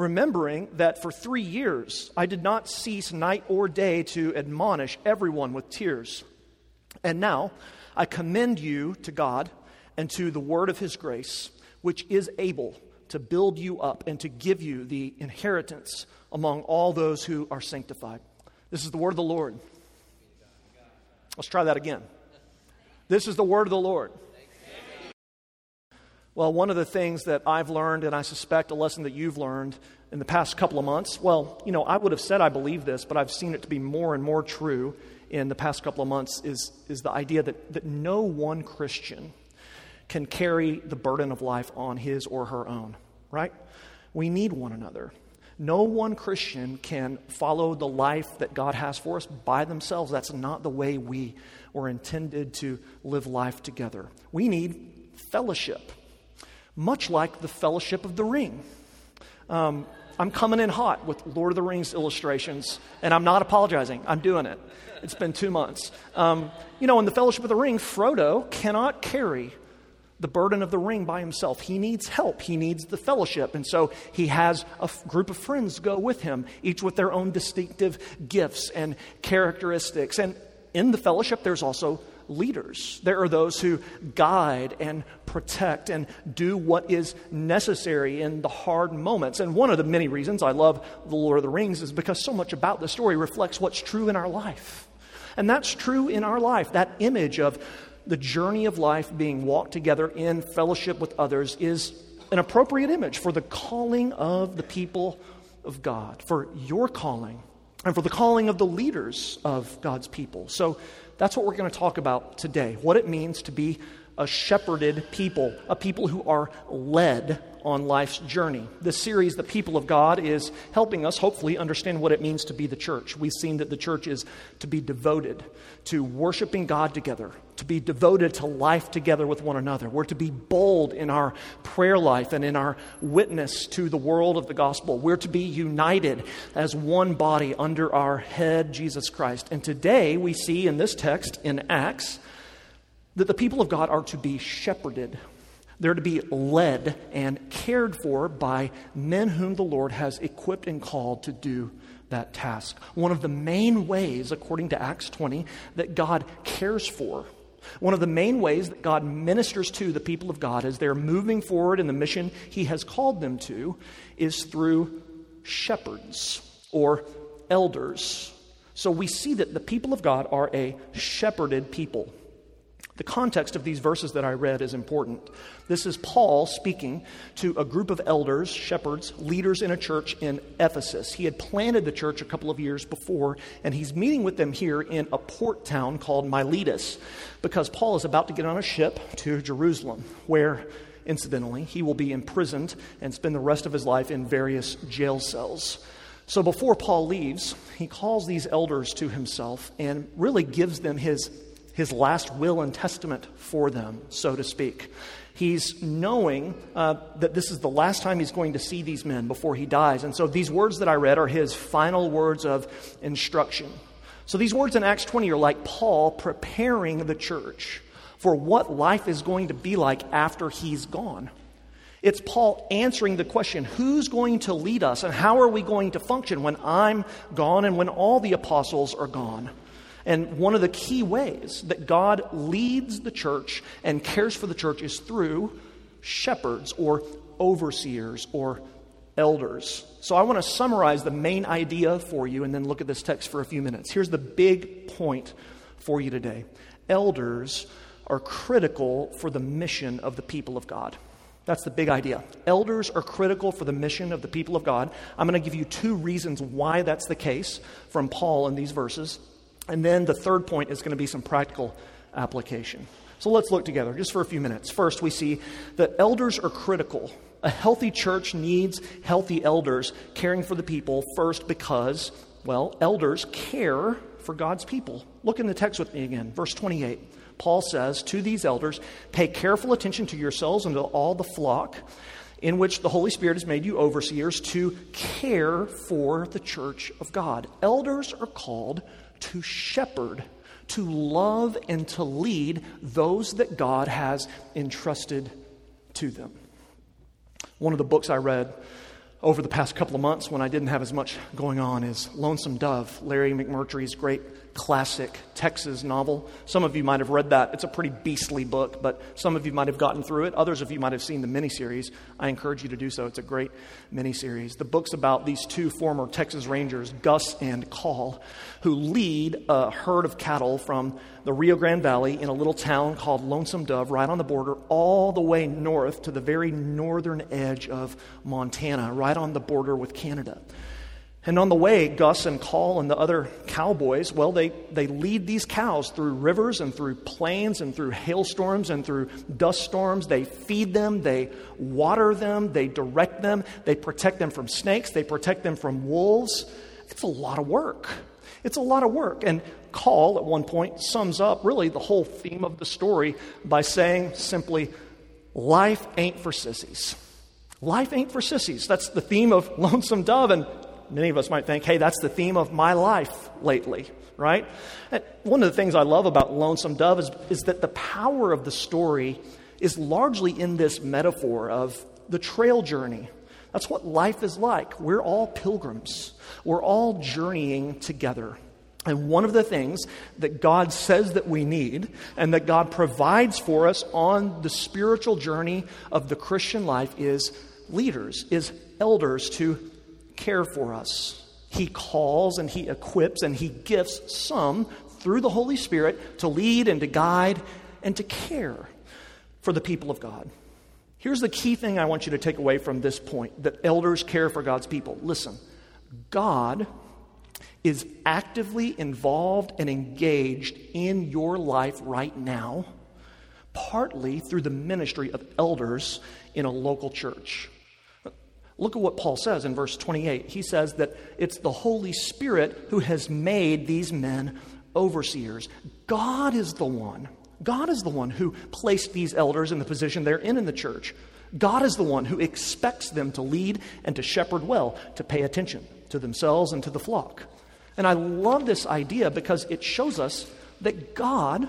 remembering that for three years I did not cease night or day to admonish everyone with tears. And now I commend you to God and to the word of his grace, which is able to build you up and to give you the inheritance among all those who are sanctified. This is the word of the Lord. Let's try that again. This is the word of the Lord. Well, one of the things that I've learned, and I suspect a lesson that you've learned in the past couple of months, well, you know, I would have said I believe this, but I've seen it to be more and more true in the past couple of months, is, is the idea that, that no one Christian can carry the burden of life on his or her own, right? We need one another. No one Christian can follow the life that God has for us by themselves. That's not the way we were intended to live life together. We need fellowship much like the Fellowship of the Ring. Um, I'm coming in hot with Lord of the Rings illustrations, and I'm not apologizing. I'm doing it. It's been two months. Um, you know, in the Fellowship of the Ring, Frodo cannot carry the burden of the ring by himself. He needs help. He needs the fellowship. And so he has a f- group of friends go with him, each with their own distinctive gifts and characteristics. And in the fellowship, there's also leaders. There are those who guide and protect and do what is necessary in the hard moments. And one of the many reasons I love The Lord of the Rings is because so much about the story reflects what's true in our life. And that's true in our life. That image of the journey of life being walked together in fellowship with others is an appropriate image for the calling of the people of God, for your calling, and for the calling of the leaders of God's people. So that's what we're going to talk about today what it means to be a shepherded people, a people who are led on life's journey. This series, The People of God, is helping us hopefully understand what it means to be the church. We've seen that the church is to be devoted to worshiping God together, to be devoted to life together with one another. We're to be bold in our prayer life and in our witness to the world of the gospel. We're to be united as one body under our head, Jesus Christ. And today we see in this text in Acts that the people of God are to be shepherded. They're to be led and cared for by men whom the Lord has equipped and called to do that task. One of the main ways, according to Acts 20, that God cares for, one of the main ways that God ministers to the people of God as they're moving forward in the mission He has called them to, is through shepherds or elders. So we see that the people of God are a shepherded people. The context of these verses that I read is important. This is Paul speaking to a group of elders, shepherds, leaders in a church in Ephesus. He had planted the church a couple of years before, and he's meeting with them here in a port town called Miletus because Paul is about to get on a ship to Jerusalem, where, incidentally, he will be imprisoned and spend the rest of his life in various jail cells. So before Paul leaves, he calls these elders to himself and really gives them his his last will and testament for them, so to speak. He's knowing uh, that this is the last time he's going to see these men before he dies. And so these words that I read are his final words of instruction. So these words in Acts 20 are like Paul preparing the church for what life is going to be like after he's gone. It's Paul answering the question who's going to lead us and how are we going to function when I'm gone and when all the apostles are gone? And one of the key ways that God leads the church and cares for the church is through shepherds or overseers or elders. So I want to summarize the main idea for you and then look at this text for a few minutes. Here's the big point for you today elders are critical for the mission of the people of God. That's the big idea. Elders are critical for the mission of the people of God. I'm going to give you two reasons why that's the case from Paul in these verses. And then the third point is going to be some practical application. So let's look together just for a few minutes. First, we see that elders are critical. A healthy church needs healthy elders caring for the people, first, because Well, elders care for God's people. Look in the text with me again, verse 28. Paul says to these elders, Pay careful attention to yourselves and to all the flock in which the Holy Spirit has made you overseers to care for the church of God. Elders are called to shepherd, to love, and to lead those that God has entrusted to them. One of the books I read over the past couple of months when I didn't have as much going on is Lonesome Dove, Larry McMurtry's great classic Texas novel. Some of you might have read that. It's a pretty beastly book, but some of you might have gotten through it. Others of you might have seen the miniseries. I encourage you to do so. It's a great miniseries. The book's about these two former Texas Rangers, Gus and Call, who lead a herd of cattle from the Rio Grande Valley in a little town called Lonesome Dove, right on the border, all the way north to the very northern edge of Montana, right on the border with Canada. And on the way, Gus and Call and the other cowboys, well, they, they lead these cows through rivers and through plains and through hailstorms and through dust storms. They feed them, they water them, they direct them, they protect them from snakes, they protect them from wolves. It's a lot of work. It's a lot of work. And Call, at one point, sums up really the whole theme of the story by saying simply, Life ain't for sissies. Life ain't for sissies. That's the theme of Lonesome Dove. And many of us might think, hey, that's the theme of my life lately, right? And one of the things I love about Lonesome Dove is, is that the power of the story is largely in this metaphor of the trail journey. That's what life is like. We're all pilgrims, we're all journeying together. And one of the things that God says that we need and that God provides for us on the spiritual journey of the Christian life is leaders, is elders to care for us. He calls and He equips and He gifts some through the Holy Spirit to lead and to guide and to care for the people of God. Here's the key thing I want you to take away from this point that elders care for God's people. Listen, God is actively involved and engaged in your life right now, partly through the ministry of elders in a local church. Look at what Paul says in verse 28. He says that it's the Holy Spirit who has made these men overseers. God is the one. God is the one who placed these elders in the position they're in in the church. God is the one who expects them to lead and to shepherd well, to pay attention to themselves and to the flock. And I love this idea because it shows us that God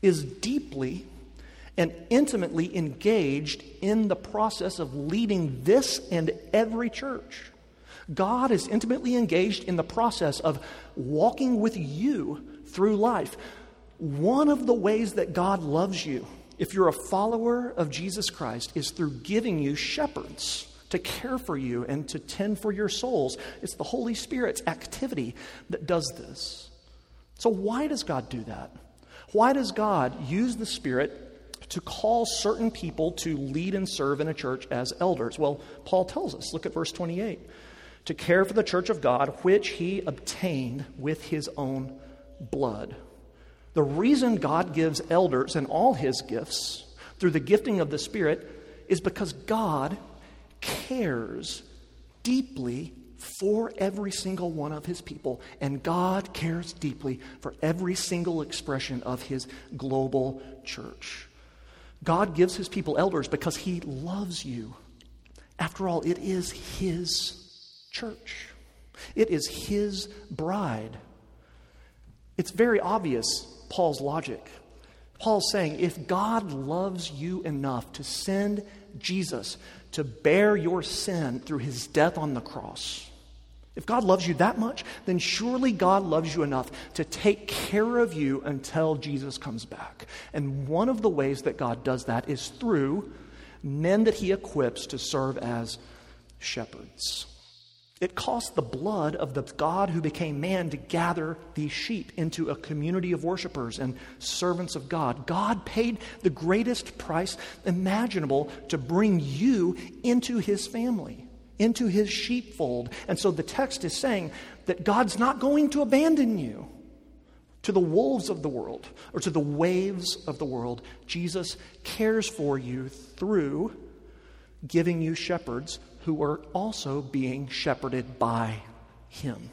is deeply and intimately engaged in the process of leading this and every church. God is intimately engaged in the process of walking with you through life. One of the ways that God loves you, if you're a follower of Jesus Christ, is through giving you shepherds to care for you and to tend for your souls. It's the Holy Spirit's activity that does this. So, why does God do that? Why does God use the Spirit to call certain people to lead and serve in a church as elders? Well, Paul tells us. Look at verse 28. To care for the church of God, which he obtained with his own blood. The reason God gives elders and all his gifts through the gifting of the Spirit is because God cares deeply for every single one of his people, and God cares deeply for every single expression of his global church. God gives his people elders because he loves you. After all, it is his church, it is his bride. It's very obvious, Paul's logic. Paul's saying if God loves you enough to send Jesus to bear your sin through his death on the cross, if God loves you that much, then surely God loves you enough to take care of you until Jesus comes back. And one of the ways that God does that is through men that he equips to serve as shepherds. It cost the blood of the God who became man to gather these sheep into a community of worshipers and servants of God. God paid the greatest price imaginable to bring you into his family into his sheepfold. And so the text is saying that God's not going to abandon you to the wolves of the world or to the waves of the world. Jesus cares for you through giving you shepherds who are also being shepherded by him,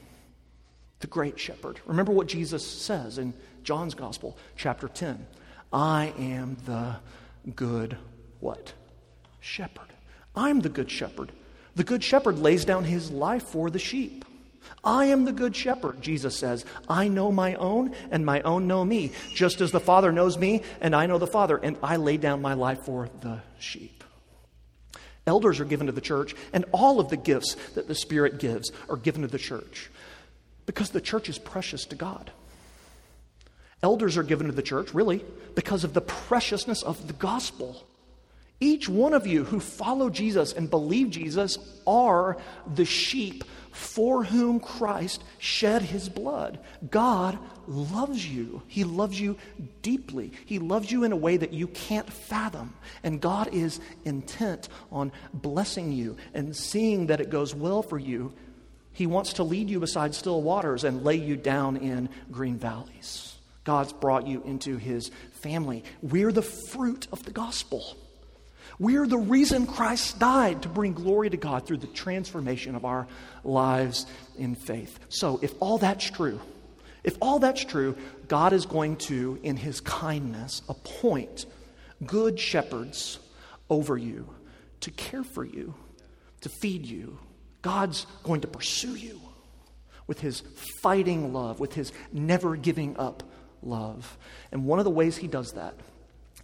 the great shepherd. Remember what Jesus says in John's Gospel, chapter 10. I am the good what? Shepherd. I'm the good shepherd. The good shepherd lays down his life for the sheep. I am the good shepherd, Jesus says. I know my own, and my own know me, just as the Father knows me, and I know the Father, and I lay down my life for the sheep. Elders are given to the church, and all of the gifts that the Spirit gives are given to the church because the church is precious to God. Elders are given to the church, really, because of the preciousness of the gospel. Each one of you who follow Jesus and believe Jesus are the sheep for whom Christ shed his blood. God loves you. He loves you deeply. He loves you in a way that you can't fathom. And God is intent on blessing you and seeing that it goes well for you. He wants to lead you beside still waters and lay you down in green valleys. God's brought you into his family. We're the fruit of the gospel. We're the reason Christ died to bring glory to God through the transformation of our lives in faith. So, if all that's true, if all that's true, God is going to, in his kindness, appoint good shepherds over you to care for you, to feed you. God's going to pursue you with his fighting love, with his never giving up love. And one of the ways he does that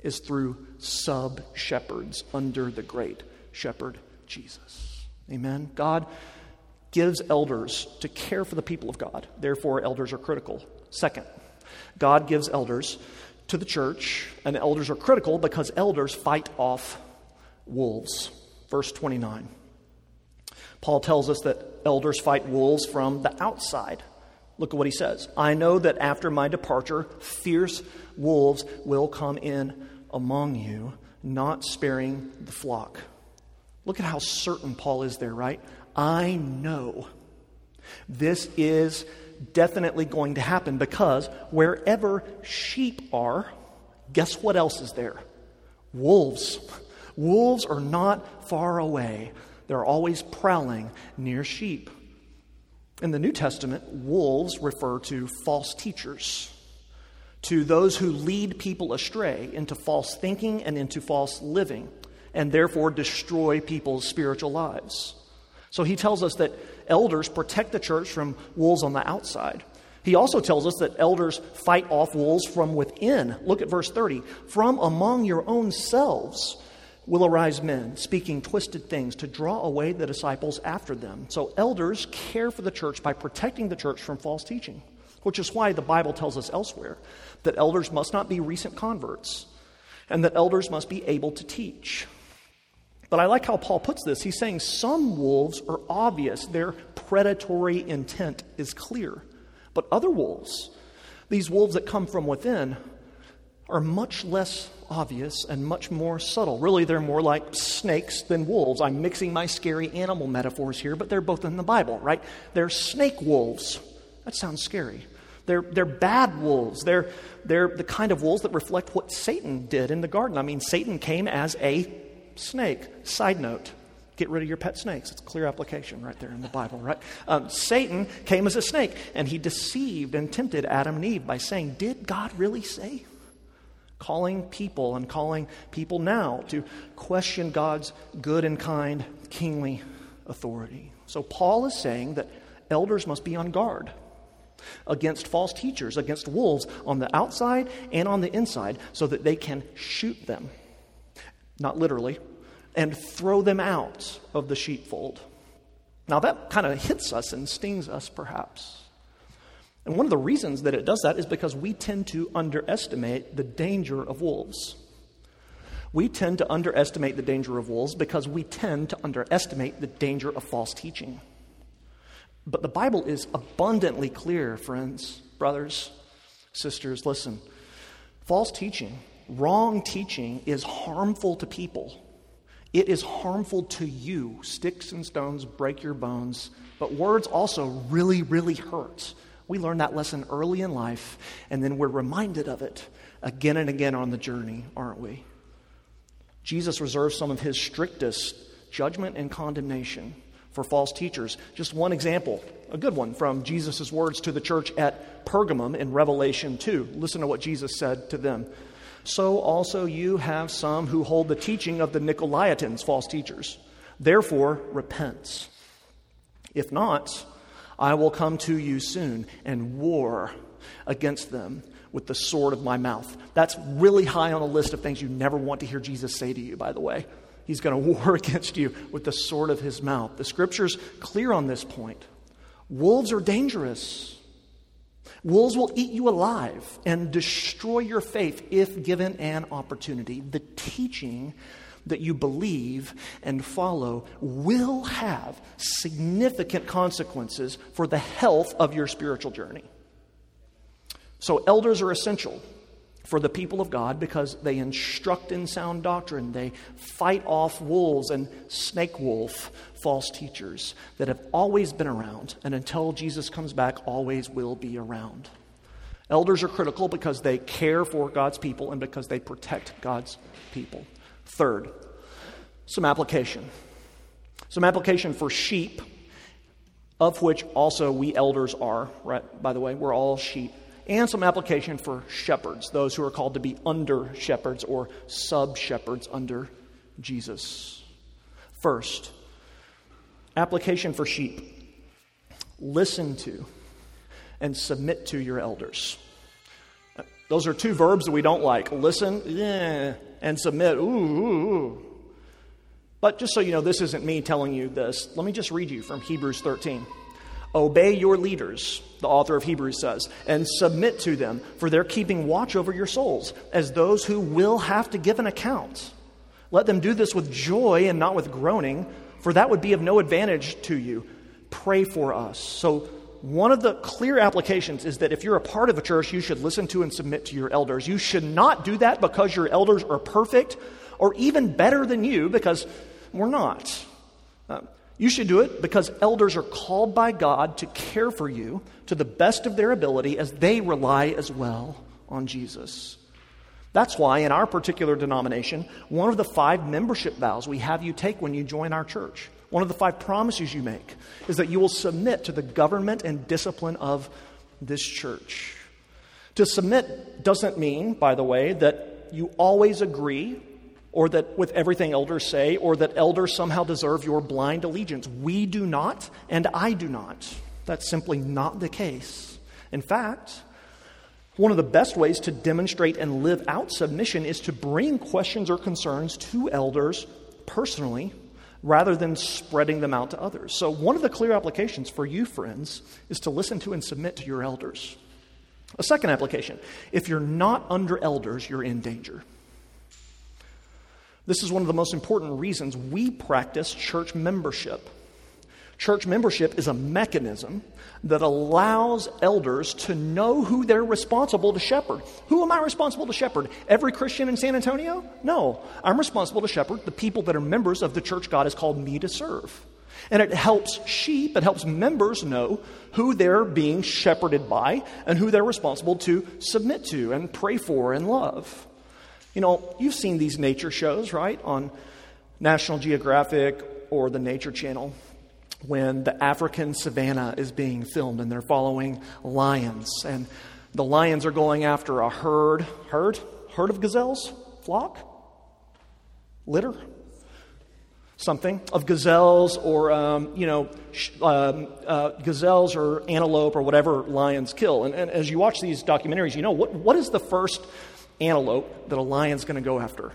is through sub shepherds under the great shepherd Jesus. Amen. God gives elders to care for the people of God. Therefore, elders are critical. Second, God gives elders to the church, and elders are critical because elders fight off wolves. Verse 29. Paul tells us that elders fight wolves from the outside. Look at what he says. I know that after my departure, fierce wolves will come in among you, not sparing the flock. Look at how certain Paul is there, right? I know this is definitely going to happen because wherever sheep are, guess what else is there? Wolves. Wolves are not far away, they're always prowling near sheep. In the New Testament, wolves refer to false teachers to those who lead people astray into false thinking and into false living, and therefore destroy people's spiritual lives. So he tells us that elders protect the church from wolves on the outside. He also tells us that elders fight off wolves from within. Look at verse 30. From among your own selves will arise men speaking twisted things to draw away the disciples after them. So elders care for the church by protecting the church from false teaching which is why the Bible tells us elsewhere that elders must not be recent converts and that elders must be able to teach. But I like how Paul puts this. He's saying some wolves are obvious, their predatory intent is clear. But other wolves, these wolves that come from within, are much less obvious and much more subtle. Really, they're more like snakes than wolves. I'm mixing my scary animal metaphors here, but they're both in the Bible, right? They're snake wolves. That sounds scary. They're, they're bad wolves. They're, they're the kind of wolves that reflect what Satan did in the garden. I mean, Satan came as a snake. Side note get rid of your pet snakes. It's clear application right there in the Bible, right? Um, Satan came as a snake, and he deceived and tempted Adam and Eve by saying, Did God really say? Calling people and calling people now to question God's good and kind, kingly authority. So Paul is saying that elders must be on guard against false teachers, against wolves on the outside and on the inside, so that they can shoot them, not literally, and throw them out of the sheepfold. Now, that kind of hits us and stings us, perhaps. And one of the reasons that it does that is because we tend to underestimate the danger of wolves. We tend to underestimate the danger of wolves because we tend to underestimate the danger of false teaching. But the Bible is abundantly clear, friends, brothers, sisters. Listen, false teaching, wrong teaching is harmful to people. It is harmful to you. Sticks and stones break your bones, but words also really, really hurt. We learn that lesson early in life, and then we're reminded of it again and again on the journey, aren't we? Jesus reserves some of his strictest judgment and condemnation for false teachers. Just one example, a good one from Jesus' words to the church at Pergamum in Revelation 2. Listen to what Jesus said to them. So also you have some who hold the teaching of the Nicolaitans, false teachers. Therefore, repent. If not, I will come to you soon and war against them with the sword of my mouth. That's really high on a list of things you never want to hear Jesus say to you, by the way. He's going to war against you with the sword of his mouth. The scripture's clear on this point. Wolves are dangerous. Wolves will eat you alive and destroy your faith if given an opportunity. The teaching that you believe and follow will have significant consequences for the health of your spiritual journey. So, elders are essential for the people of God because they instruct in sound doctrine. They fight off wolves and snake wolf false teachers that have always been around and until Jesus comes back always will be around. Elders are critical because they care for God's people and because they protect God's people. Third, some application. Some application for sheep, of which also we elders are, right? By the way, we're all sheep. And some application for shepherds, those who are called to be under shepherds or sub shepherds under Jesus. First, application for sheep. Listen to and submit to your elders. Those are two verbs that we don't like. Listen, yeah, and submit. Ooh, ooh, ooh. But just so you know, this isn't me telling you this. Let me just read you from Hebrews 13. Obey your leaders, the author of Hebrews says, and submit to them, for they're keeping watch over your souls, as those who will have to give an account. Let them do this with joy and not with groaning, for that would be of no advantage to you. Pray for us. So, one of the clear applications is that if you're a part of a church, you should listen to and submit to your elders. You should not do that because your elders are perfect or even better than you, because we're not. Uh, you should do it because elders are called by God to care for you to the best of their ability as they rely as well on Jesus. That's why, in our particular denomination, one of the five membership vows we have you take when you join our church one of the five promises you make is that you will submit to the government and discipline of this church. To submit doesn't mean, by the way, that you always agree or that with everything elders say or that elders somehow deserve your blind allegiance. We do not, and I do not. That's simply not the case. In fact, one of the best ways to demonstrate and live out submission is to bring questions or concerns to elders personally rather than spreading them out to others. So, one of the clear applications for you, friends, is to listen to and submit to your elders. A second application if you're not under elders, you're in danger. This is one of the most important reasons we practice church membership. Church membership is a mechanism that allows elders to know who they're responsible to shepherd. Who am I responsible to shepherd? Every Christian in San Antonio? No. I'm responsible to shepherd the people that are members of the church God has called me to serve. And it helps sheep, it helps members know who they're being shepherded by and who they're responsible to submit to and pray for and love. You know, you've seen these nature shows, right? On National Geographic or the Nature Channel when the African savannah is being filmed and they're following lions. And the lions are going after a herd, herd, herd of gazelles, flock, litter, something of gazelles or, um, you know, um, uh, gazelles or antelope or whatever lions kill. And, and as you watch these documentaries, you know, what, what is the first antelope that a lion's going to go after?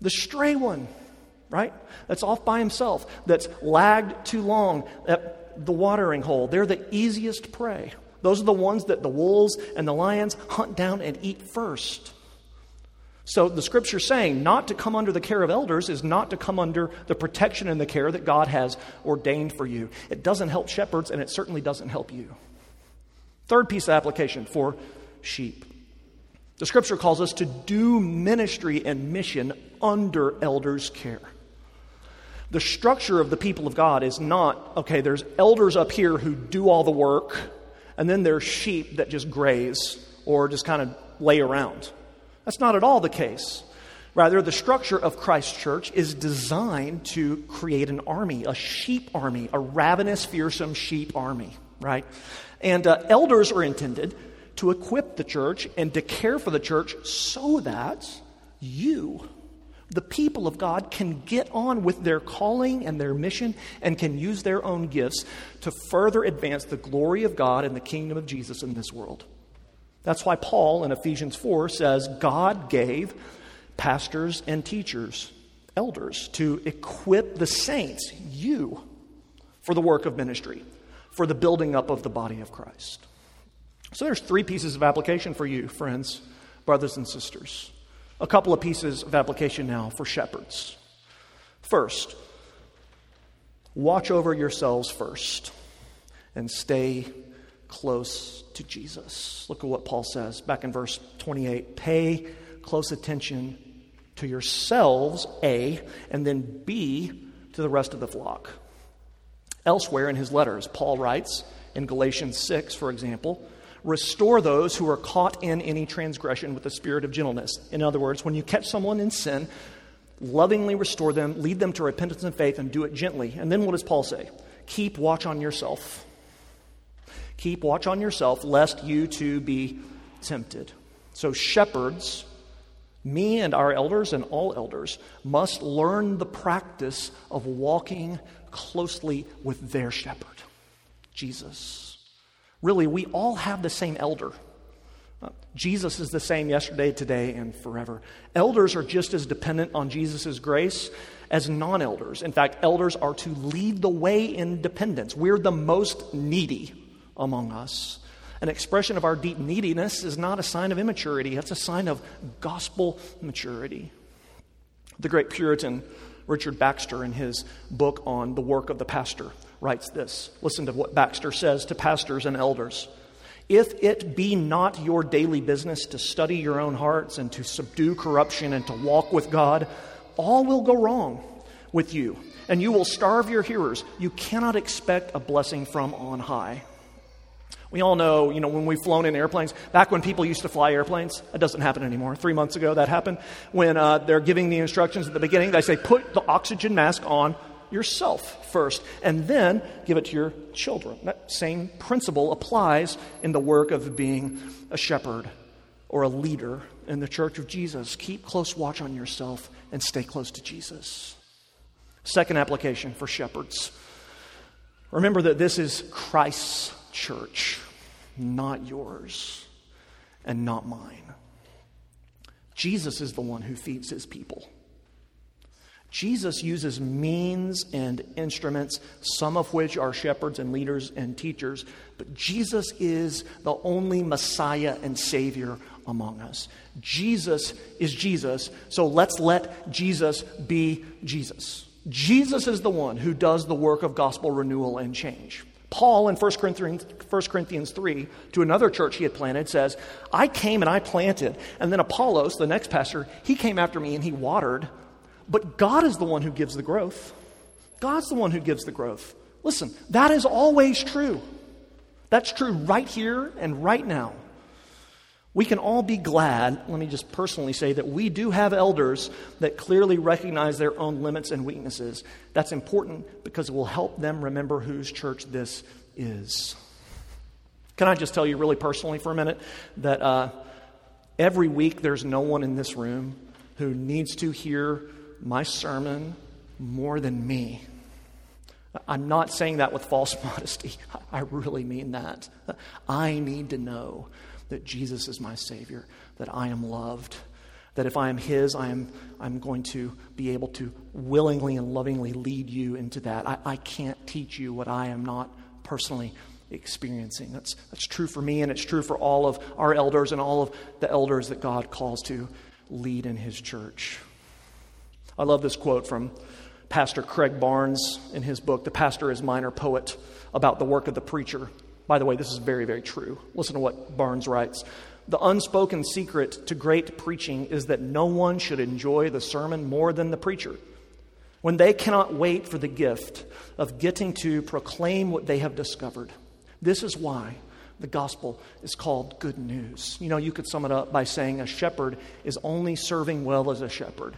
The stray one right? That's off by himself, that's lagged too long at the watering hole. They're the easiest prey. Those are the ones that the wolves and the lions hunt down and eat first. So the scripture saying not to come under the care of elders is not to come under the protection and the care that God has ordained for you. It doesn't help shepherds and it certainly doesn't help you. Third piece of application for sheep. The scripture calls us to do ministry and mission under elders' care. The structure of the people of God is not, okay, there's elders up here who do all the work, and then there's sheep that just graze or just kind of lay around. That's not at all the case. Rather, the structure of Christ's church is designed to create an army, a sheep army, a ravenous, fearsome sheep army, right? And uh, elders are intended to equip the church and to care for the church so that you, the people of God, can get on with their calling and their mission and can use their own gifts to further advance the glory of God and the kingdom of Jesus in this world. That's why Paul in Ephesians 4 says, God gave pastors and teachers, elders, to equip the saints, you, for the work of ministry, for the building up of the body of Christ. So there's three pieces of application for you, friends, brothers and sisters. A couple of pieces of application now for shepherds. First, watch over yourselves first and stay close to Jesus. Look at what Paul says back in verse 28. Pay close attention to yourselves, A, and then B, to the rest of the flock. Elsewhere in his letters, Paul writes in Galatians 6, for example, restore those who are caught in any transgression with the spirit of gentleness. In other words, when you catch someone in sin, lovingly restore them, lead them to repentance and faith, and do it gently. And then what does Paul say? Keep watch on yourself. Keep watch on yourself, lest you too be tempted. So, shepherds me and our elders and all elders must learn the practice of walking closely with their shepherd, Jesus. Really, we all have the same elder. Uh, Jesus is the same yesterday, today, and forever. Elders are just as dependent on Jesus' grace as non elders. In fact, elders are to lead the way in dependence. We're the most needy among us. An expression of our deep neediness is not a sign of immaturity, it's a sign of gospel maturity. The great Puritan Richard Baxter, in his book on the work of the pastor, writes this. Listen to what Baxter says to pastors and elders. If it be not your daily business to study your own hearts and to subdue corruption and to walk with God, all will go wrong with you, and you will starve your hearers. You cannot expect a blessing from on high. We all know, you know, when we've flown in airplanes, back when people used to fly airplanes, that doesn't happen anymore. Three months ago, that happened. When uh, they're giving the instructions at the beginning, they say, put the oxygen mask on yourself first, and then give it to your children. That same principle applies in the work of being a shepherd or a leader in the church of Jesus. Keep close watch on yourself and stay close to Jesus. Second application for shepherds. Remember that this is Christ's church, not yours and not mine. Jesus is the one who feeds his people. Jesus uses means and instruments, some of which are shepherds and leaders and teachers, but Jesus is the only Messiah and Savior among us. Jesus is Jesus, so let's let Jesus be Jesus. Jesus is the one who does the work of gospel renewal and change. Paul in 1 Corinthians, 1 Corinthians 3 to another church he had planted says, I came and I planted, and then Apollos, the next pastor, he came after me and he watered, but God is the one who gives the growth. God's the one who gives the growth. Listen, that is always true. That's true right here and right now. We can all be glad, let me just personally say, that we do have elders that clearly recognize their own limits and weaknesses. That's important because it will help them remember whose church this is. Can I just tell you really personally for a minute that uh, every week there's no one in this room who needs to hear my sermon more than me? I'm not saying that with false modesty. I really mean that. I need to know that Jesus is my Savior, that I am loved, that if I am His, I am, I'm going to be able to willingly and lovingly lead you into that. I, I can't teach you what I am not personally experiencing. That's, that's true for me, and it's true for all of our elders and all of the elders that God calls to lead in His church. I love this quote from Pastor Craig Barnes in his book, The Pastor as Minor Poet, about the work of the preacher. By the way, this is very, very true. Listen to what Barnes writes. The unspoken secret to great preaching is that no one should enjoy the sermon more than the preacher. When they cannot wait for the gift of getting to proclaim what they have discovered. This is why The gospel is called good news. You know, you could sum it up by saying a shepherd is only serving well as a shepherd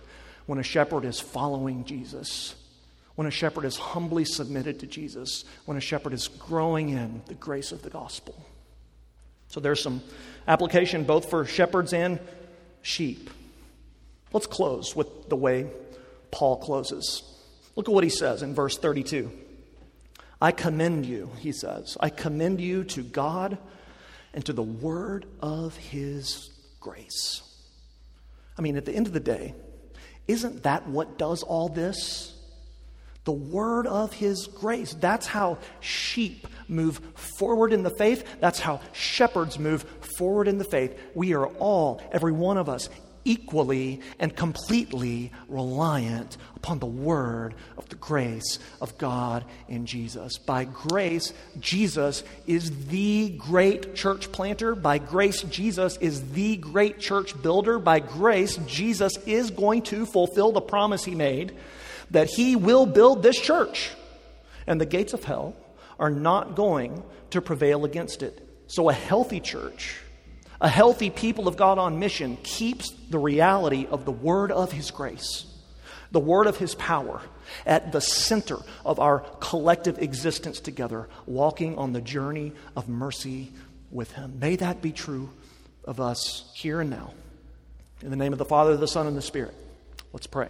when a shepherd is following Jesus, when a shepherd is humbly submitted to Jesus, when a shepherd is growing in the grace of the gospel. So there's some application both for shepherds and sheep. Let's close with the way Paul closes. Look at what he says in verse 32. I commend you, he says. I commend you to God and to the word of his grace. I mean, at the end of the day, isn't that what does all this? The word of his grace. That's how sheep move forward in the faith. That's how shepherds move forward in the faith. We are all, every one of us, equally and completely reliant upon the word of the grace of God in Jesus. By grace, Jesus is the great church planter. By grace, Jesus is the great church builder. By grace, Jesus is going to fulfill the promise he made that he will build this church. And the gates of hell are not going to prevail against it. So, a healthy church a healthy people of God on mission keeps the reality of the word of His grace, the word of His power, at the center of our collective existence together, walking on the journey of mercy with Him. May that be true of us here and now. In the name of the Father, the Son, and the Spirit, let's pray.